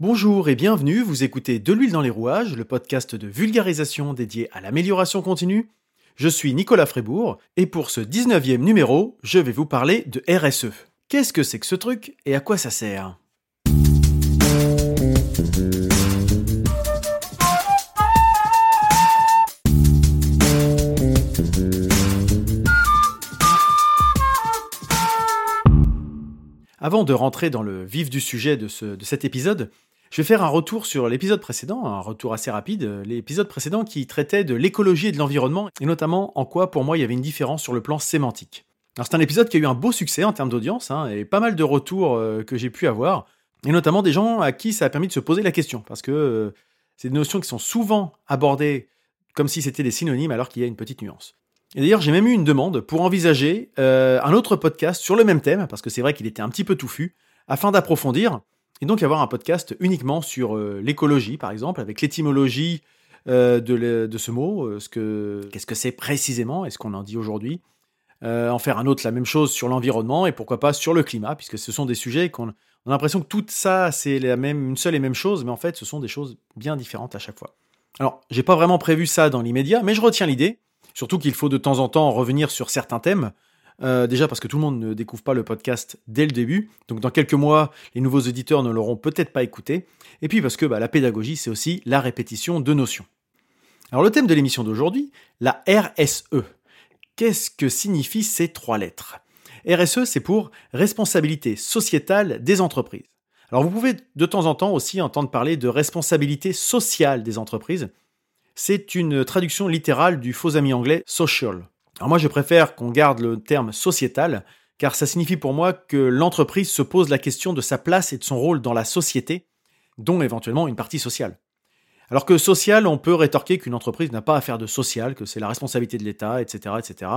Bonjour et bienvenue, vous écoutez De l'huile dans les rouages, le podcast de vulgarisation dédié à l'amélioration continue. Je suis Nicolas Frébourg et pour ce 19e numéro, je vais vous parler de RSE. Qu'est-ce que c'est que ce truc et à quoi ça sert? Avant de rentrer dans le vif du sujet de, cet épisode, je vais faire un retour sur l'épisode précédent, un retour assez rapide, l'épisode précédent qui traitait de l'écologie et de l'environnement, et notamment en quoi pour moi il y avait une différence sur le plan sémantique. C'est un épisode qui a eu un beau succès en termes d'audience, hein, et pas mal de retours euh, que j'ai pu avoir, et notamment des gens à qui ça a permis de se poser la question, parce que euh, c'est des notions qui sont souvent abordées comme si c'était des synonymes alors qu'il y a une petite nuance. Et d'ailleurs, j'ai même eu une demande pour envisager euh, un autre podcast sur le même thème, parce que c'est vrai qu'il était un petit peu touffu, afin d'approfondir, et donc avoir un podcast uniquement sur euh, l'écologie, par exemple, avec l'étymologie euh, de, ce mot, ce que, qu'est-ce que c'est précisément, et ce qu'on en dit aujourd'hui, en faire un autre la même chose sur l'environnement, et pourquoi pas sur le climat, puisque ce sont des sujets qu'on a l'impression que tout ça, c'est une seule et même chose, mais en fait, ce sont des choses bien différentes à chaque fois. Alors, j'ai pas vraiment prévu ça dans l'immédiat, mais je retiens l'idée, Surtout qu'il faut de temps en temps revenir sur certains thèmes. Euh, déjà parce que tout le monde ne découvre pas le podcast dès le début, donc dans quelques mois, les nouveaux éditeurs ne l'auront peut-être pas écouté, et puis parce que bah, la pédagogie, c'est aussi la répétition de notions. Alors le thème de l'émission d'aujourd'hui, la RSE. Qu'est-ce que signifient ces trois lettres? RSE, c'est pour responsabilité sociétale des entreprises. Alors vous pouvez de temps en temps aussi entendre parler de responsabilité sociale des entreprises, c'est une traduction littérale du faux ami anglais social. Alors moi je préfère qu'on garde le terme sociétal, car ça signifie pour moi que l'entreprise se pose la question de sa place et de son rôle dans la société, dont éventuellement une partie sociale. Alors que social, on peut rétorquer qu'une entreprise n'a pas à faire de social, que c'est la responsabilité de l'État, etc., etc.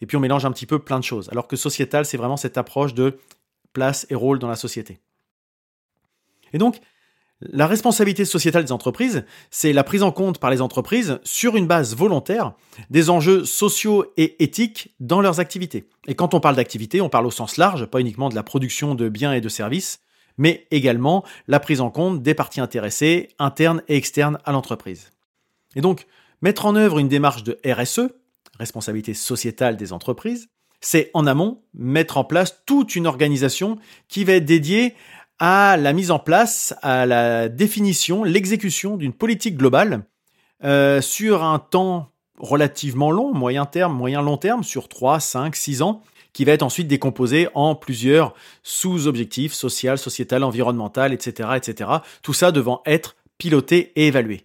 Et puis on mélange un petit peu plein de choses. Alors que sociétal, c'est vraiment cette approche de place et rôle dans la société. Et donc, la responsabilité sociétale des entreprises, c'est la prise en compte par les entreprises, sur une base volontaire, des enjeux sociaux et éthiques dans leurs activités. Et quand on parle d'activité, on parle au sens large, pas uniquement de la production de biens et de services, mais également la prise en compte des parties intéressées, internes et externes à l'entreprise. Et donc, mettre en œuvre une démarche de RSE, responsabilité sociétale des entreprises, c'est en amont mettre en place toute une organisation qui va être dédiée à la mise en place, à la définition, l'exécution d'une politique globale euh, sur un temps relativement long, moyen terme, moyen long terme, sur 3, 5, 6 ans, qui va être ensuite décomposé en plusieurs sous-objectifs, social, sociétal, environnemental, etc., etc. Tout ça devant être piloté et évalué.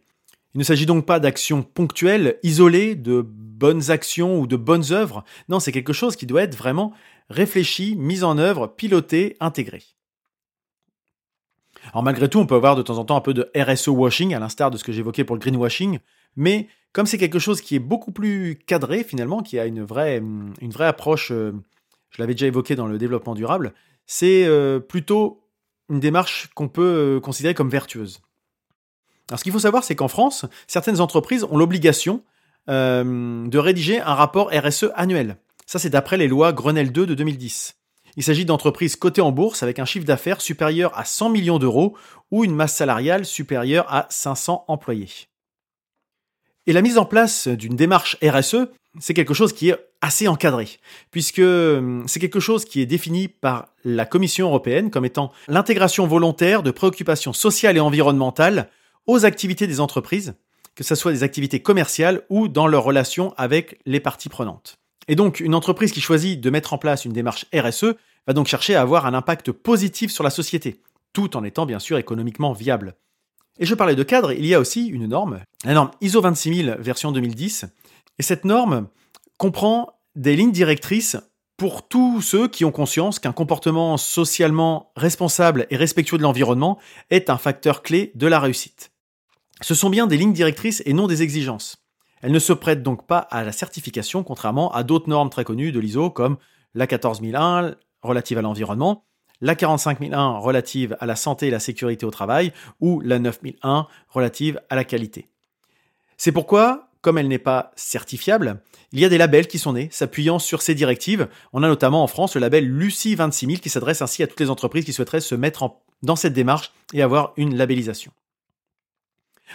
Il ne s'agit donc pas d'actions ponctuelles, isolées, de bonnes actions ou de bonnes œuvres. Non, c'est quelque chose qui doit être vraiment réfléchi, mis en œuvre, piloté, intégré. Alors malgré tout, on peut avoir de temps en temps un peu de RSE washing, à l'instar de ce que j'évoquais pour le greenwashing, mais comme c'est quelque chose qui est beaucoup plus cadré finalement, qui a une vraie, vraie approche, euh, je l'avais déjà évoqué dans le développement durable, c'est euh, plutôt une démarche qu'on peut euh, considérer comme vertueuse. Alors ce qu'il faut savoir, c'est qu'en France, certaines entreprises ont l'obligation de rédiger un rapport RSE annuel. Ça, c'est d'après les lois Grenelle 2 de 2010. Il s'agit d'entreprises cotées en bourse avec un chiffre d'affaires supérieur à 100 millions d'euros ou une masse salariale supérieure à 500 employés. Et la mise en place d'une démarche RSE, c'est quelque chose qui est assez encadré, puisque hum, c'est quelque chose qui est défini par la Commission européenne comme étant l'intégration volontaire de préoccupations sociales et environnementales aux activités des entreprises, que ce soit des activités commerciales ou dans leurs relations avec les parties prenantes. Et donc, une entreprise qui choisit de mettre en place une démarche RSE va donc chercher à avoir un impact positif sur la société, tout en étant bien sûr économiquement viable. Et je parlais de cadre, il y a aussi une norme, la norme ISO 26000 version 2010, et cette norme comprend des lignes directrices pour tous ceux qui ont conscience qu'un comportement socialement responsable et respectueux de l'environnement est un facteur clé de la réussite. Ce sont bien des lignes directrices et non des exigences. Elle ne se prête donc pas à la certification, contrairement à d'autres normes très connues de l'ISO comme la 14001 relative à l'environnement, la 45001 relative à la santé et la sécurité au travail, ou la 9001 relative à la qualité. C'est pourquoi, comme elle n'est pas certifiable, il y a des labels qui sont nés, s'appuyant sur ces directives. On a notamment en France le label Lucie 26000 qui s'adresse ainsi à toutes les entreprises qui souhaiteraient se mettre dans cette démarche et avoir une labellisation.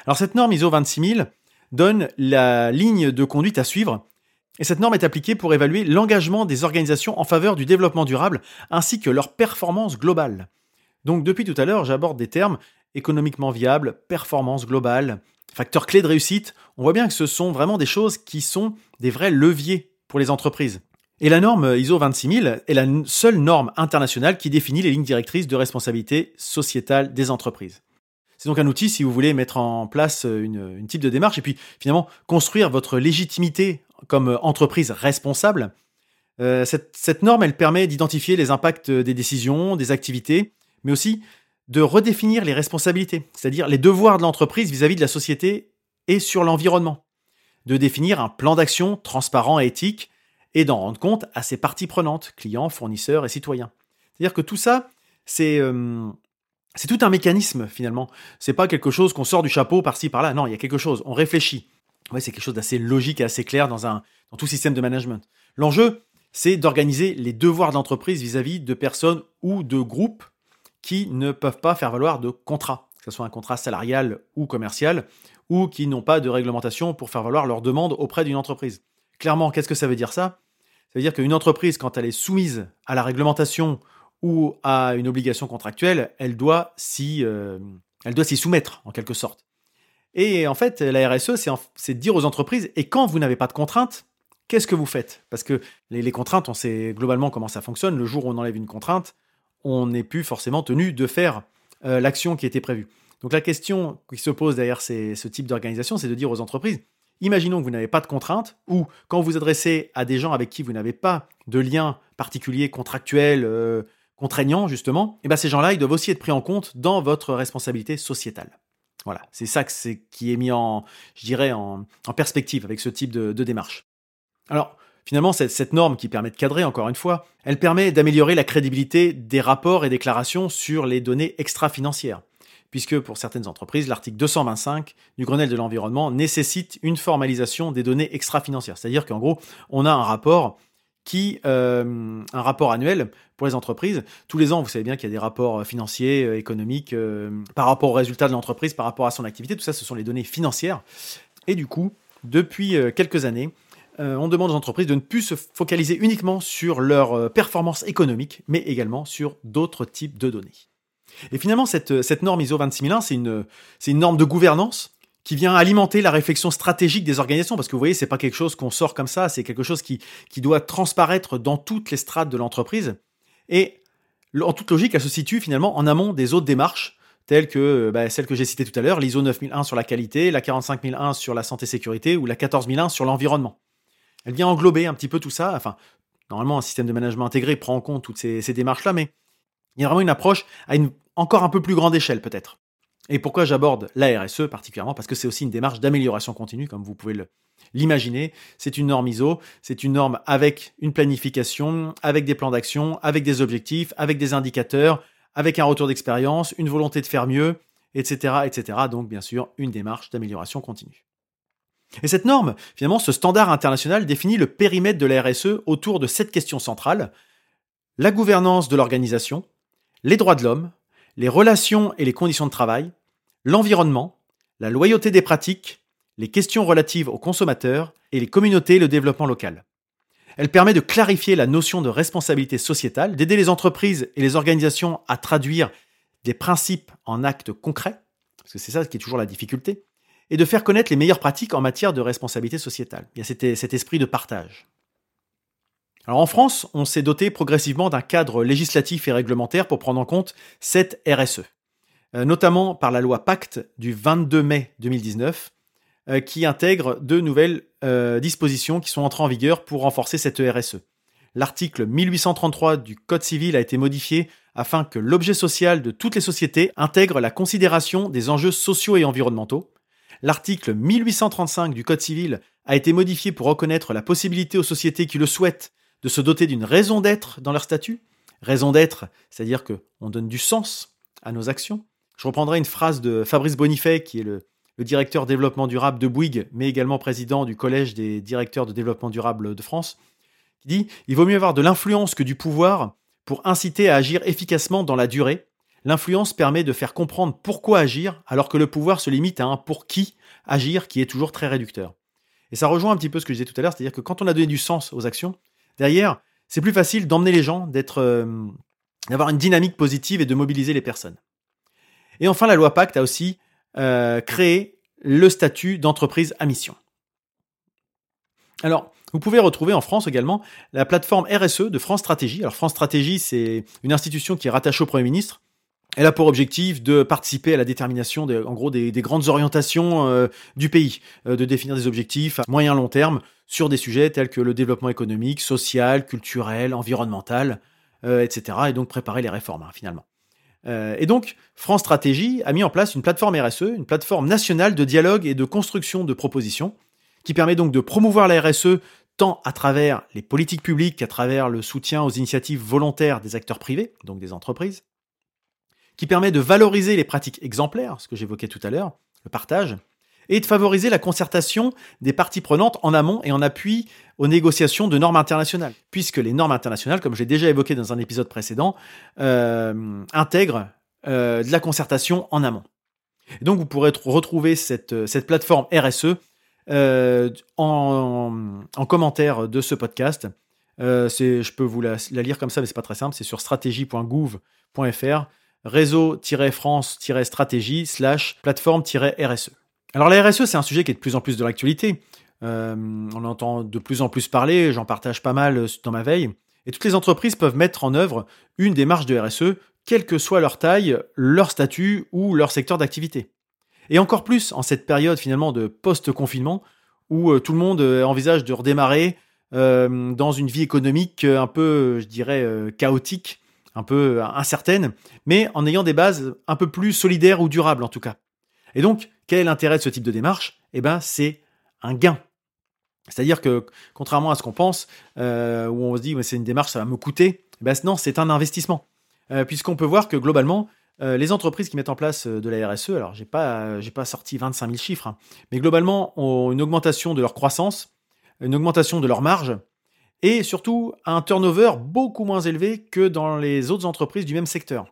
Alors cette norme ISO 26000 donne la ligne de conduite à suivre et cette norme est appliquée pour évaluer l'engagement des organisations en faveur du développement durable ainsi que leur performance globale. Donc depuis tout à l'heure, j'aborde des termes économiquement viables, performance globale, facteurs clés de réussite. On voit bien que ce sont vraiment des choses qui sont des vrais leviers pour les entreprises. Et la norme ISO 26000 est la seule norme internationale qui définit les lignes directrices de responsabilité sociétale des entreprises. C'est donc un outil si vous voulez mettre en place une, une type de démarche et puis finalement construire votre légitimité comme entreprise responsable. Euh, cette, norme, elle permet d'identifier les impacts des décisions, des activités, mais aussi de redéfinir les responsabilités, c'est-à-dire les devoirs de l'entreprise vis-à-vis de la société et sur l'environnement, de définir un plan d'action transparent et éthique et d'en rendre compte à ses parties prenantes, clients, fournisseurs et citoyens. C'est-à-dire que tout ça, c'est euh, c'est tout un mécanisme finalement. C'est pas quelque chose qu'on sort du chapeau par-ci par-là. Non, il y a quelque chose. On réfléchit. C'est quelque chose d'assez logique et assez clair dans, un, dans tout système de management. L'enjeu, c'est d'organiser les devoirs d'entreprise vis-à-vis de personnes ou de groupes qui ne peuvent pas faire valoir de contrat, que ce soit un contrat salarial ou commercial, ou qui n'ont pas de réglementation pour faire valoir leurs demandes auprès d'une entreprise. Clairement, qu'est-ce que ça veut dire ça? Ça veut dire qu'une entreprise, quand elle est soumise à la réglementation ou à une obligation contractuelle, elle doit s'y euh, soumettre en quelque sorte. Et en fait, la RSE, c'est de dire aux entreprises, et quand vous n'avez pas de contraintes, qu'est-ce que vous faites? Parce que les, contraintes, on sait globalement comment ça fonctionne. Le jour où on enlève une contrainte, on n'est plus forcément tenu de faire euh, l'action qui était prévue. Donc la question qui se pose derrière ce type d'organisation, c'est de dire aux entreprises, imaginons que vous n'avez pas de contraintes, ou quand vous vous adressez à des gens avec qui vous n'avez pas de lien particulier, contractuel, euh, contraignant justement, et eh bien ces gens-là, ils doivent aussi être pris en compte dans votre responsabilité sociétale. Voilà, c'est ça qui est mis en, je dirais, en, perspective avec ce type de, démarche. Alors, finalement, cette, cette, norme qui permet de cadrer, encore une fois, elle permet d'améliorer la crédibilité des rapports et déclarations sur les données extra-financières. Puisque pour certaines entreprises, l'article 225 du Grenelle de l'environnement nécessite une formalisation des données extra-financières. C'est-à-dire qu'en gros, on a un rapport qui euh, un rapport annuel pour les entreprises. Tous les ans, vous savez bien qu'il y a des rapports euh, financiers, euh, économiques, par rapport aux résultats de l'entreprise, par rapport à son activité. Tout ça, ce sont les données financières. Et du coup, depuis quelques années, on demande aux entreprises de ne plus se focaliser uniquement sur leur performance économique, mais également sur d'autres types de données. Et finalement, cette, cette norme ISO 26001, c'est une, c'est une norme de gouvernance qui vient alimenter la réflexion stratégique des organisations, parce que vous voyez, c'est pas quelque chose qu'on sort comme ça, c'est quelque chose qui, qui doit transparaître dans toutes les strates de l'entreprise. Et en toute logique, elle se situe finalement en amont des autres démarches, telles que bah, celles que j'ai citées tout à l'heure, l'ISO 9001 sur la qualité, la 45001 sur la santé-sécurité ou la 14001 sur l'environnement. Elle vient englober un petit peu tout ça. Enfin, normalement, un système de management intégré prend en compte toutes ces démarches-là, mais il y a vraiment une approche à une encore un peu plus grande échelle peut-être. Et pourquoi j'aborde la RSE particulièrement? Parce que c'est aussi une démarche d'amélioration continue, comme vous pouvez l'imaginer. C'est une norme ISO, c'est une norme avec une planification, avec des plans d'action, avec des objectifs, avec des indicateurs, avec un retour d'expérience, une volonté de faire mieux, etc., etc. Donc bien sûr, une démarche d'amélioration continue. Et cette norme, finalement, ce standard international définit le périmètre de la RSE autour de cette question centrale la gouvernance de l'organisation, les droits de l'homme, les relations et les conditions de travail, l'environnement, la loyauté des pratiques, les questions relatives aux consommateurs et les communautés et le développement local. Elle permet de clarifier la notion de responsabilité sociétale, d'aider les entreprises et les organisations à traduire des principes en actes concrets, parce que c'est ça qui est toujours la difficulté, et de faire connaître les meilleures pratiques en matière de responsabilité sociétale. Il y a cet, cet esprit de partage. En France, on s'est doté progressivement d'un cadre législatif et réglementaire pour prendre en compte cette RSE, euh, notamment par la loi Pacte du 22 mai 2019, euh, qui intègre deux nouvelles euh, dispositions qui sont entrées en vigueur pour renforcer cette RSE. L'article 1833 du Code civil a été modifié afin que l'objet social de toutes les sociétés intègre la considération des enjeux sociaux et environnementaux. L'article 1835 du Code civil a été modifié pour reconnaître la possibilité aux sociétés qui le souhaitent de se doter d'une raison d'être dans leur statut. Raison d'être, c'est-à-dire qu'on donne du sens à nos actions. Je reprendrai une phrase de Fabrice Bonifay, qui est le, directeur développement durable de Bouygues, mais également président du Collège des directeurs de développement durable de France, qui dit Il vaut mieux avoir de l'influence que du pouvoir pour inciter à agir efficacement dans la durée. l'influence permet de faire comprendre pourquoi agir, alors que le pouvoir se limite à un pour qui agir qui est toujours très réducteur. Et ça rejoint un petit peu ce que je disais tout à l'heure, c'est-à-dire que quand on a donné du sens aux actions, derrière, c'est plus facile d'emmener les gens, euh, d'avoir une dynamique positive et de mobiliser les personnes. Et enfin, la loi Pacte a aussi euh, créé le statut d'entreprise à mission. Alors, vous pouvez retrouver en France également la plateforme RSE de France Stratégie. Alors, France Stratégie, c'est une institution qui est rattachée au Premier ministre. Elle a pour objectif de participer à la détermination, en gros, des, grandes orientations euh, du pays, de définir des objectifs à moyen long terme sur des sujets tels que le développement économique, social, culturel, environnemental, euh, etc. Et donc préparer les réformes, hein, finalement. Euh, et donc, France Stratégie a mis en place une plateforme RSE, une plateforme nationale de dialogue et de construction de propositions, qui permet donc de promouvoir la RSE tant à travers les politiques publiques qu'à travers le soutien aux initiatives volontaires des acteurs privés, donc des entreprises, qui permet de valoriser les pratiques exemplaires, ce que j'évoquais tout à l'heure, le partage, et de favoriser la concertation des parties prenantes en amont et en appui aux négociations de normes internationales, puisque les normes internationales, comme j'ai déjà évoqué dans un épisode précédent, euh, intègrent euh, de la concertation en amont. Et donc vous pourrez retrouver cette, cette plateforme RSE euh, en, en, commentaire de ce podcast. je peux vous la, la, lire comme ça, mais c'est pas très simple. C'est sur stratégie.gouv.fr réseau-france-stratégie slash plateforme-RSE. Alors la RSE, c'est un sujet qui est de plus en plus de l'actualité. Euh, on entend de plus en plus parler, j'en partage pas mal euh, dans ma veille. Et toutes les entreprises peuvent mettre en œuvre une démarche de RSE, quelle que soit leur taille, leur statut ou leur secteur d'activité. Et encore plus en cette période finalement de post-confinement, où euh, tout le monde envisage de redémarrer dans une vie économique un peu, je dirais, chaotique, un peu incertaine, mais en ayant des bases un peu plus solidaires ou durables en tout cas. Et donc, quel est l'intérêt de ce type de démarche? Eh bien, c'est un gain. C'est-à-dire que, contrairement à ce qu'on pense, euh, où on se dit que c'est une démarche, ça va me coûter, eh ben, non, c'est un investissement. Euh, puisqu'on peut voir que globalement, euh, les entreprises qui mettent en place de la RSE, alors j'ai pas, pas sorti 25 000 chiffres, hein, mais globalement ont une augmentation de leur croissance, une augmentation de leur marge, et surtout un turnover beaucoup moins élevé que dans les autres entreprises du même secteur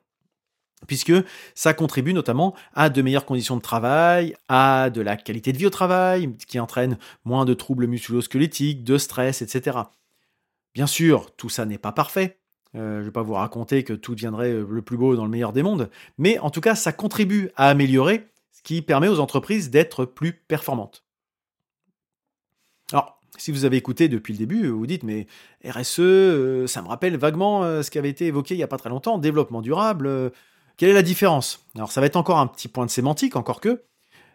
puisque ça contribue notamment à de meilleures conditions de travail, à de la qualité de vie au travail, qui entraîne moins de troubles musculo-squelettiques, de stress, etc. Bien sûr, tout ça n'est pas parfait. Euh, je ne vais pas vous raconter que tout deviendrait le plus beau dans le meilleur des mondes, mais en tout cas, ça contribue à améliorer, ce qui permet aux entreprises d'être plus performantes. Si vous avez écouté depuis le début, vous dites, mais RSE, euh, ça me rappelle vaguement euh, ce qui avait été évoqué il n'y a pas très longtemps, développement durable. Quelle est la différence? Alors ça va être encore un petit point de sémantique, encore que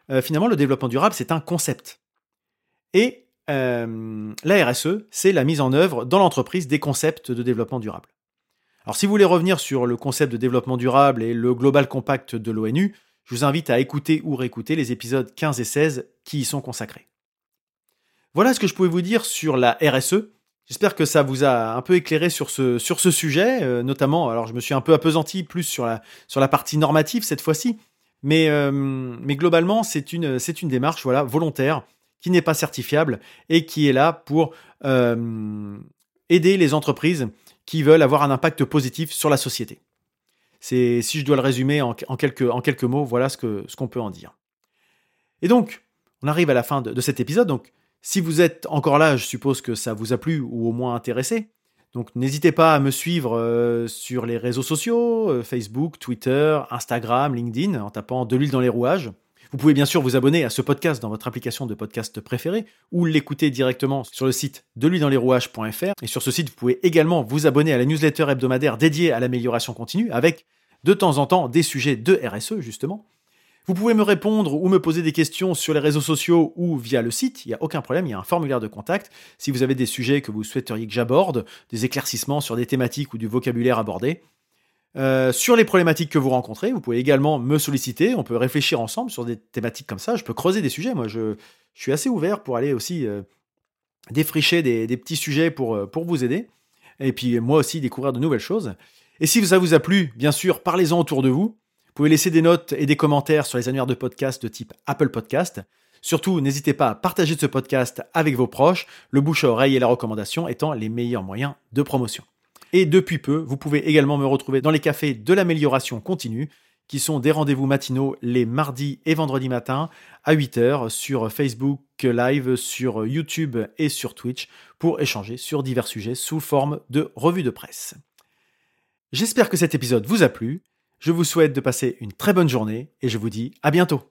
euh, finalement le développement durable c'est un concept. Et euh, la RSE, c'est la mise en œuvre dans l'entreprise des concepts de développement durable. Alors si vous voulez revenir sur le concept de développement durable et le Global Compact de l'ONU, je vous invite à écouter ou réécouter les épisodes 15 et 16 qui y sont consacrés. Voilà ce que je pouvais vous dire sur la RSE. J'espère que ça vous a un peu éclairé sur ce, sujet, euh, notamment, alors je me suis un peu apesanti plus sur la, partie normative cette fois-ci, mais, euh, globalement, c'est une, démarche voilà, volontaire qui n'est pas certifiable et qui est là pour euh, aider les entreprises qui veulent avoir un impact positif sur la société. C'est, si je dois le résumer en, quelques, mots, voilà ce, qu'on peut en dire. Et donc, on arrive à la fin de, cet épisode. Si vous êtes encore là, je suppose que ça vous a plu ou au moins intéressé. Donc n'hésitez pas à me suivre euh, sur les réseaux sociaux, euh, Facebook, Twitter, Instagram, LinkedIn, en tapant de l'huile dans les rouages. Vous pouvez bien sûr vous abonner à ce podcast dans votre application de podcast préférée ou l'écouter directement sur le site de rouages.fr. Et sur ce site, vous pouvez également vous abonner à la newsletter hebdomadaire dédiée à l'amélioration continue avec de temps en temps des sujets de RSE justement. Vous pouvez me répondre ou me poser des questions sur les réseaux sociaux ou via le site, il n'y a aucun problème, il y a un formulaire de contact. Si vous avez des sujets que vous souhaiteriez que j'aborde, des éclaircissements sur des thématiques ou du vocabulaire abordé, euh, sur les problématiques que vous rencontrez, vous pouvez également me solliciter, on peut réfléchir ensemble sur des thématiques comme ça, je peux creuser des sujets, moi je, suis assez ouvert pour aller aussi euh, défricher des, petits sujets pour, euh, pour vous aider, et puis moi aussi découvrir de nouvelles choses. Et si ça vous a plu, bien sûr, parlez-en autour de vous. Vous pouvez laisser des notes et des commentaires sur les annuaires de podcast de type Apple Podcast. Surtout, n'hésitez pas à partager ce podcast avec vos proches, le bouche à oreille et la recommandation étant les meilleurs moyens de promotion. Et depuis peu, vous pouvez également me retrouver dans les cafés de l'amélioration continue, qui sont des rendez-vous matinaux les mardis et vendredis matins à 8h sur Facebook Live, sur YouTube et sur Twitch pour échanger sur divers sujets sous forme de revue de presse. J'espère que cet épisode vous a plu. Je vous souhaite de passer une très bonne journée et je vous dis à bientôt.